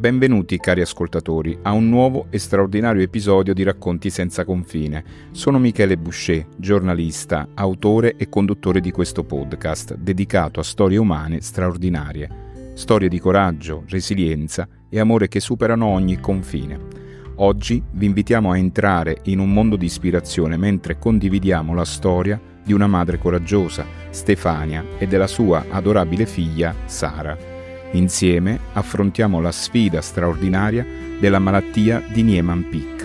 Benvenuti cari ascoltatori a un nuovo e straordinario episodio di Racconti senza confine. Sono Michele Boucher, giornalista, autore e conduttore di questo podcast dedicato a storie umane straordinarie. Storie di coraggio, resilienza e amore che superano ogni confine. Oggi vi invitiamo a entrare in un mondo di ispirazione mentre condividiamo la storia di una madre coraggiosa, Stefania, e della sua adorabile figlia, Sara. Insieme affrontiamo la sfida straordinaria della malattia di Niemann-Pick.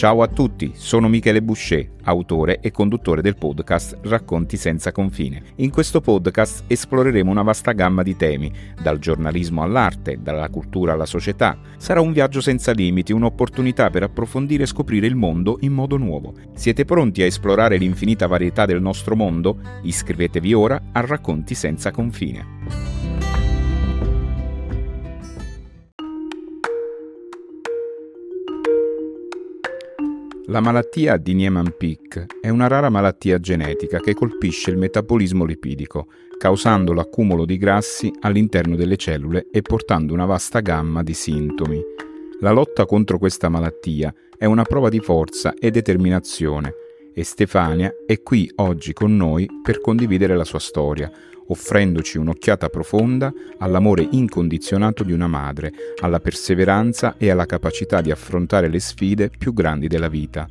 Ciao a tutti, sono Michele Boucher, autore e conduttore del podcast Racconti senza confine. In questo podcast esploreremo una vasta gamma di temi, dal giornalismo all'arte, dalla cultura alla società. Sarà un viaggio senza limiti, un'opportunità per approfondire e scoprire il mondo in modo nuovo. Siete pronti a esplorare l'infinita varietà del nostro mondo? Iscrivetevi ora a Racconti senza confine. La malattia di Niemann-Pick è una rara malattia genetica che colpisce il metabolismo lipidico, causando l'accumulo di grassi all'interno delle cellule e portando una vasta gamma di sintomi. La lotta contro questa malattia è una prova di forza e determinazione e Stefania è qui oggi con noi per condividere la sua storia, offrendoci un'occhiata profonda all'amore incondizionato di una madre, alla perseveranza e alla capacità di affrontare le sfide più grandi della vita.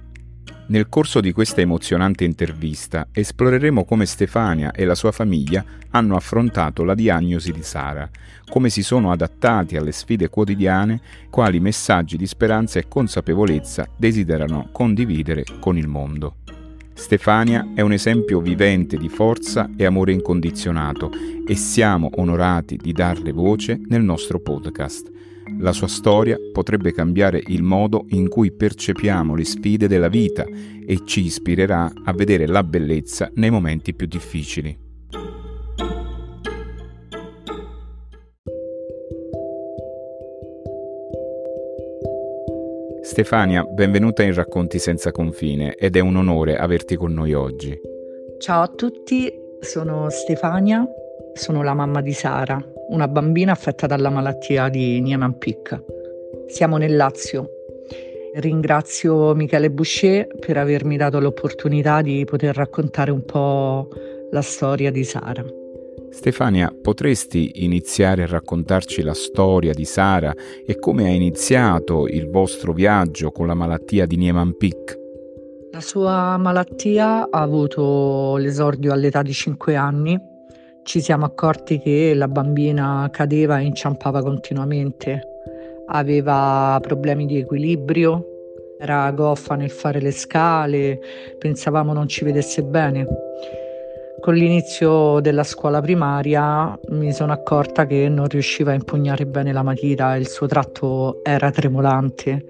Nel corso di questa emozionante intervista esploreremo come Stefania e la sua famiglia hanno affrontato la diagnosi di Sara, come si sono adattati alle sfide quotidiane, quali messaggi di speranza e consapevolezza desiderano condividere con il mondo. Stefania è un esempio vivente di forza e amore incondizionato e siamo onorati di darle voce nel nostro podcast. La sua storia potrebbe cambiare il modo in cui percepiamo le sfide della vita e ci ispirerà a vedere la bellezza nei momenti più difficili. Stefania, benvenuta in Racconti senza confine ed è un onore averti con noi oggi. Ciao a tutti, sono Stefania, sono la mamma di Sara, una bambina affetta dalla malattia di Niemann-Pick. Siamo nel Lazio. Ringrazio Michele Boucher per avermi dato l'opportunità di poter raccontare un po' la storia di Sara. Stefania, potresti iniziare a raccontarci la storia di Sara e come ha iniziato il vostro viaggio con la malattia di Niemann-Pick? La sua malattia ha avuto l'esordio all'età di 5 anni. Ci siamo accorti che la bambina cadeva e inciampava continuamente, aveva problemi di equilibrio, era goffa nel fare le scale, pensavamo non ci vedesse bene. Con l'inizio della scuola primaria mi sono accorta che non riusciva a impugnare bene la matita, il suo tratto era tremolante.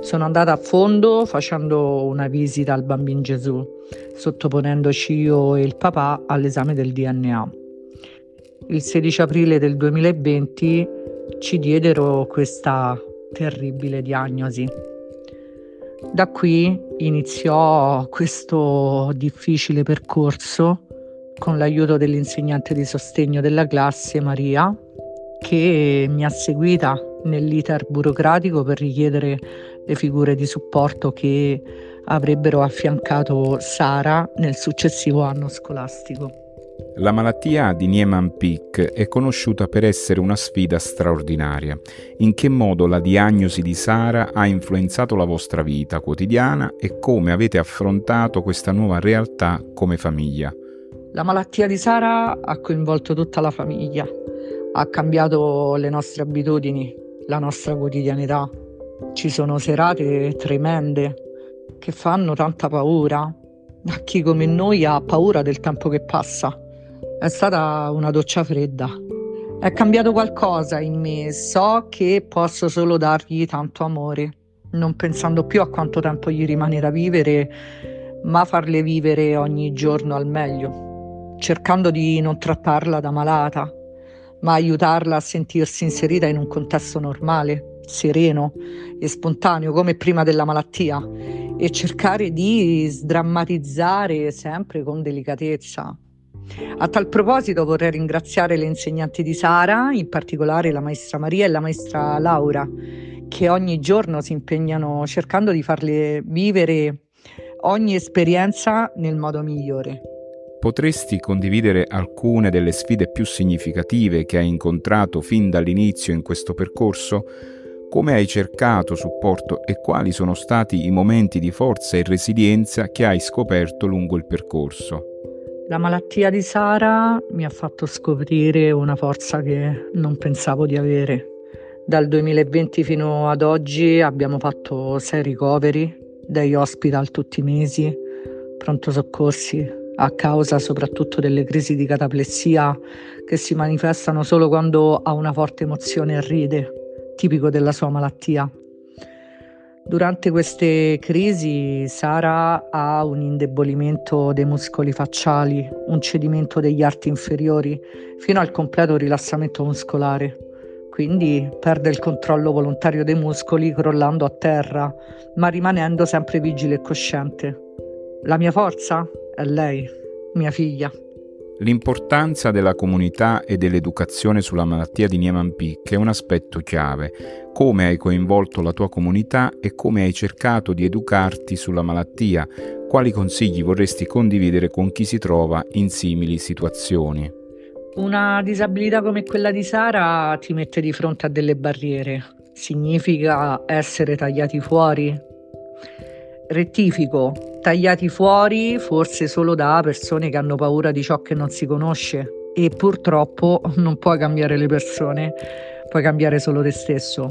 Sono andata a fondo facendo una visita al bambino Gesù, sottoponendoci io e il papà all'esame del DNA. Il 16 aprile del 2020 ci diedero questa terribile diagnosi. Da qui iniziò questo difficile percorso con l'aiuto dell'insegnante di sostegno della classe Maria che mi ha seguita nell'iter burocratico per richiedere le figure di supporto che avrebbero affiancato Sara nel successivo anno scolastico. La malattia di Niemann-Pick è conosciuta per essere una sfida straordinaria. In che modo la diagnosi di Sara ha influenzato la vostra vita quotidiana e come avete affrontato questa nuova realtà come famiglia? La malattia di Sara ha coinvolto tutta la famiglia, ha cambiato le nostre abitudini, la nostra quotidianità. Ci sono serate tremende che fanno tanta paura a chi come noi ha paura del tempo che passa. È stata una doccia fredda. È cambiato qualcosa in me, so che posso solo dargli tanto amore, non pensando più a quanto tempo gli rimane da vivere, ma farle vivere ogni giorno al meglio cercando di non trattarla da malata, ma aiutarla a sentirsi inserita in un contesto normale, sereno e spontaneo come prima della malattia e cercare di sdrammatizzare sempre con delicatezza. A tal proposito vorrei ringraziare le insegnanti di Sara, in particolare la maestra Maria e la maestra Laura, che ogni giorno si impegnano cercando di farle vivere ogni esperienza nel modo migliore. Potresti condividere alcune delle sfide più significative che hai incontrato fin dall'inizio in questo percorso? Come hai cercato supporto e quali sono stati i momenti di forza e resilienza che hai scoperto lungo il percorso? La malattia di Sara mi ha fatto scoprire una forza che non pensavo di avere. Dal 2020 fino ad oggi abbiamo fatto sei ricoveri, dei hospital tutti i mesi, pronto soccorsi, a causa soprattutto delle crisi di cataplessia che si manifestano solo quando ha una forte emozione e ride, tipico della sua malattia. Durante queste crisi Sara ha un indebolimento dei muscoli facciali, un cedimento degli arti inferiori, fino al completo rilassamento muscolare. Quindi perde il controllo volontario dei muscoli crollando a terra, ma rimanendo sempre vigile e cosciente. La mia forza è lei, mia figlia. L'importanza della comunità e dell'educazione sulla malattia di Niemann-Pick è un aspetto chiave. Come hai coinvolto la tua comunità e come hai cercato di educarti sulla malattia? Quali consigli vorresti condividere con chi si trova in simili situazioni? Una disabilità come quella di Sara ti mette di fronte a delle barriere. Significa essere tagliati fuori, rettifico, tagliati fuori forse solo da persone che hanno paura di ciò che non si conosce e purtroppo non puoi cambiare le persone, puoi cambiare solo te stesso.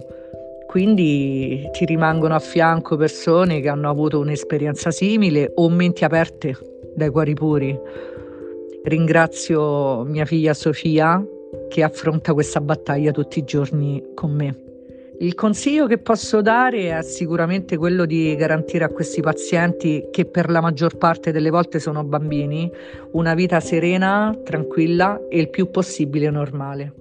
Quindi ti rimangono a fianco persone che hanno avuto un'esperienza simile o menti aperte dai cuori puri. Ringrazio mia figlia Sofia che affronta questa battaglia tutti i giorni con me. Il consiglio che posso dare è sicuramente quello di garantire a questi pazienti, che per la maggior parte delle volte sono bambini, una vita serena, tranquilla e il più possibile normale.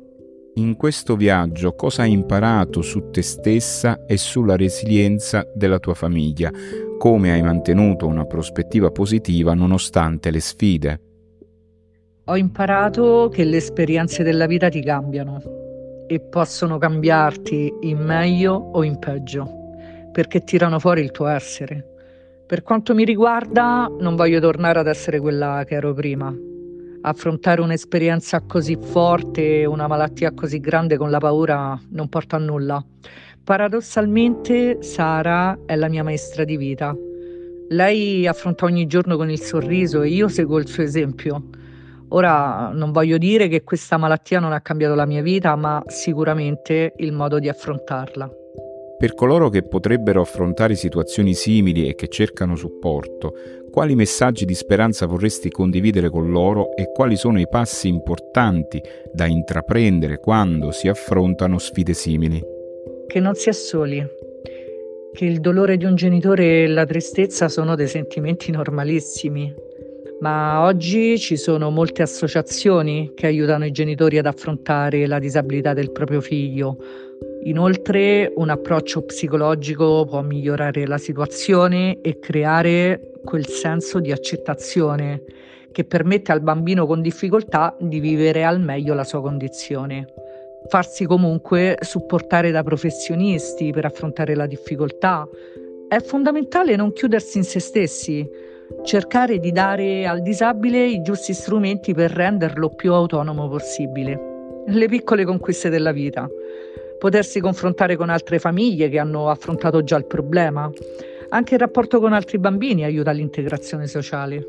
In questo viaggio cosa hai imparato su te stessa e sulla resilienza della tua famiglia? Come hai mantenuto una prospettiva positiva nonostante le sfide? Ho imparato che le esperienze della vita ti cambiano e possono cambiarti in meglio o in peggio, perché tirano fuori il tuo essere. Per quanto mi riguarda, non voglio tornare ad essere quella che ero prima. Affrontare un'esperienza così forte, una malattia così grande con la paura non porta a nulla. Paradossalmente Sara è la mia maestra di vita. Lei affronta ogni giorno con il sorriso e io seguo il suo esempio. Ora non voglio dire che questa malattia non ha cambiato la mia vita, ma sicuramente il modo di affrontarla. Per coloro che potrebbero affrontare situazioni simili e che cercano supporto, quali messaggi di speranza vorresti condividere con loro e quali sono i passi importanti da intraprendere quando si affrontano sfide simili? Che non si è soli, che il dolore di un genitore e la tristezza sono dei sentimenti normalissimi, ma oggi ci sono molte associazioni che aiutano i genitori ad affrontare la disabilità del proprio figlio. Inoltre un approccio psicologico può migliorare la situazione e creare quel senso di accettazione che permette al bambino con difficoltà di vivere al meglio la sua condizione. Farsi comunque supportare da professionisti per affrontare la difficoltà. È fondamentale non chiudersi in se stessi, cercare di dare al disabile i giusti strumenti per renderlo più autonomo possibile. Le piccole conquiste della vita, potersi confrontare con altre famiglie che hanno affrontato già il problema, anche il rapporto con altri bambini aiuta all'integrazione sociale.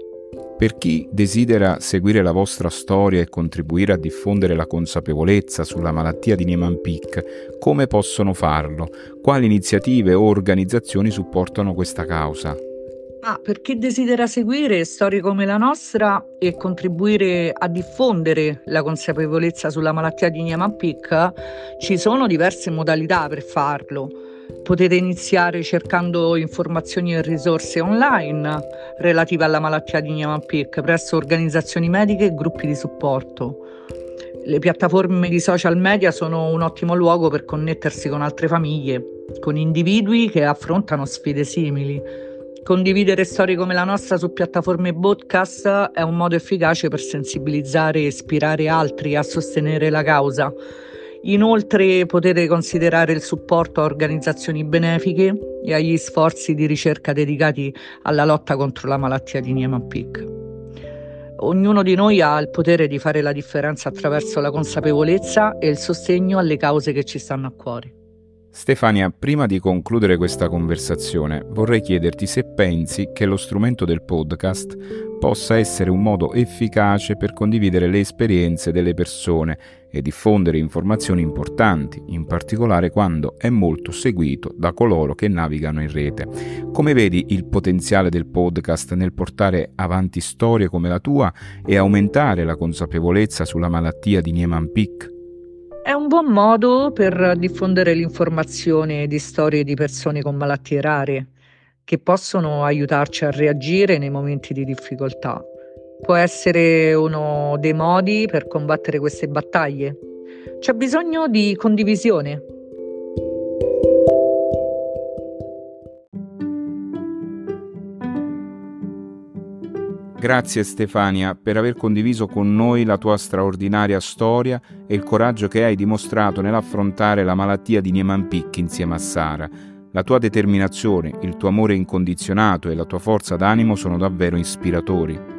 Per chi desidera seguire la vostra storia e contribuire a diffondere la consapevolezza sulla malattia di Niemann-Pick, come possono farlo? Quali iniziative o organizzazioni supportano questa causa? Ah, per chi desidera seguire storie come la nostra e contribuire a diffondere la consapevolezza sulla malattia di Niemann-Pick, ci sono diverse modalità per farlo. Potete iniziare cercando informazioni e risorse online relative alla malattia di Niemann-Pick presso organizzazioni mediche e gruppi di supporto. Le piattaforme di social media sono un ottimo luogo per connettersi con altre famiglie, con individui che affrontano sfide simili Condividere storie come la nostra su piattaforme podcast è un modo efficace per sensibilizzare e ispirare altri a sostenere la causa. Inoltre potete considerare il supporto a organizzazioni benefiche e agli sforzi di ricerca dedicati alla lotta contro la malattia di Niemann-Pick. Ognuno di noi ha il potere di fare la differenza attraverso la consapevolezza e il sostegno alle cause che ci stanno a cuore. Stefania, prima di concludere questa conversazione, vorrei chiederti se pensi che lo strumento del podcast possa essere un modo efficace per condividere le esperienze delle persone e diffondere informazioni importanti, in particolare quando è molto seguito da coloro che navigano in rete. Come vedi il potenziale del podcast nel portare avanti storie come la tua e aumentare la consapevolezza sulla malattia di Niemann-Pick? È un buon modo per diffondere l'informazione di storie di persone con malattie rare che possono aiutarci a reagire nei momenti di difficoltà. Può essere uno dei modi per combattere queste battaglie. C'è bisogno di condivisione, Grazie Stefania per aver condiviso con noi la tua straordinaria storia e il coraggio che hai dimostrato nell'affrontare la malattia di Niemann-Pick insieme a Sara. La tua determinazione, il tuo amore incondizionato e la tua forza d'animo sono davvero ispiratori.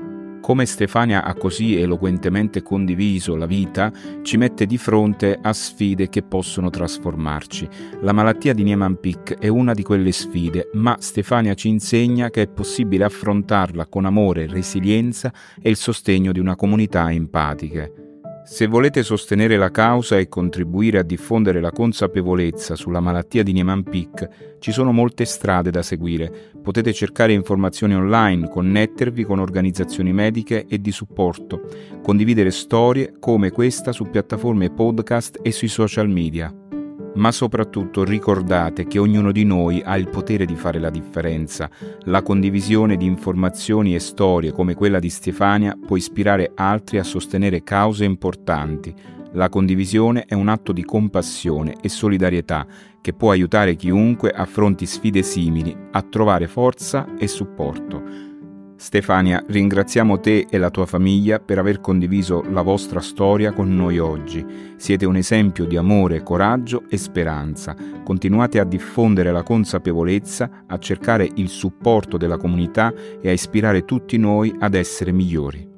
Come Stefania ha così eloquentemente condiviso la vita, ci mette di fronte a sfide che possono trasformarci. La malattia di Niemann-Pick è una di quelle sfide, ma Stefania ci insegna che è possibile affrontarla con amore, resilienza e il sostegno di una comunità empatiche. Se volete sostenere la causa e contribuire a diffondere la consapevolezza sulla malattia di Niemann-Pick, ci sono molte strade da seguire. Potete cercare informazioni online, connettervi con organizzazioni mediche e di supporto, condividere storie come questa su piattaforme podcast e sui social media ma soprattutto ricordate che ognuno di noi ha il potere di fare la differenza. La condivisione di informazioni e storie come quella di Stefania può ispirare altri a sostenere cause importanti. La condivisione è un atto di compassione e solidarietà che può aiutare chiunque affronti sfide simili a trovare forza e supporto. Stefania, ringraziamo te e la tua famiglia per aver condiviso la vostra storia con noi oggi. Siete un esempio di amore, coraggio e speranza. Continuate a diffondere la consapevolezza, a cercare il supporto della comunità e a ispirare tutti noi ad essere migliori.